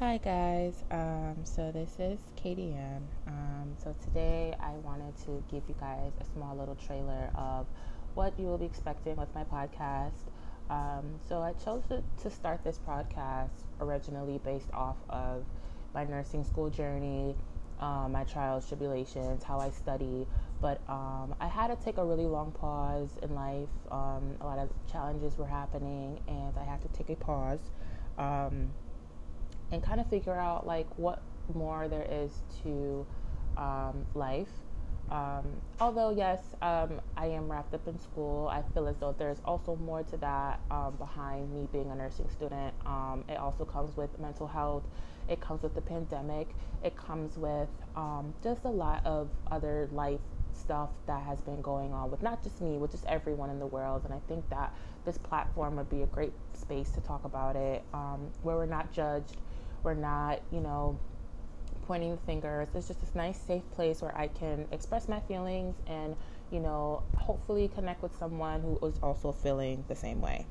Hi guys, um, so this is Katie Ann. Um, so today I wanted to give you guys a small little trailer of what you will be expecting with my podcast. Um, so I chose to, to start this podcast originally based off of my nursing school journey, um, my trials, tribulations, how I study. But um, I had to take a really long pause in life. Um, a lot of challenges were happening, and I had to take a pause and kind of figure out like what more there is to um, life. Um, although yes, um, I am wrapped up in school, I feel as though there's also more to that um, behind me being a nursing student. Um, it also comes with mental health. It comes with the pandemic. It comes with um, just a lot of other life stuff that has been going on with not just me, with just everyone in the world. And I think that this platform would be a great space to talk about it, where we're not judged, we're not, you know, pointing the fingers. It's just this nice, safe place where I can express my feelings and, you know, hopefully connect with someone who is also feeling the same way.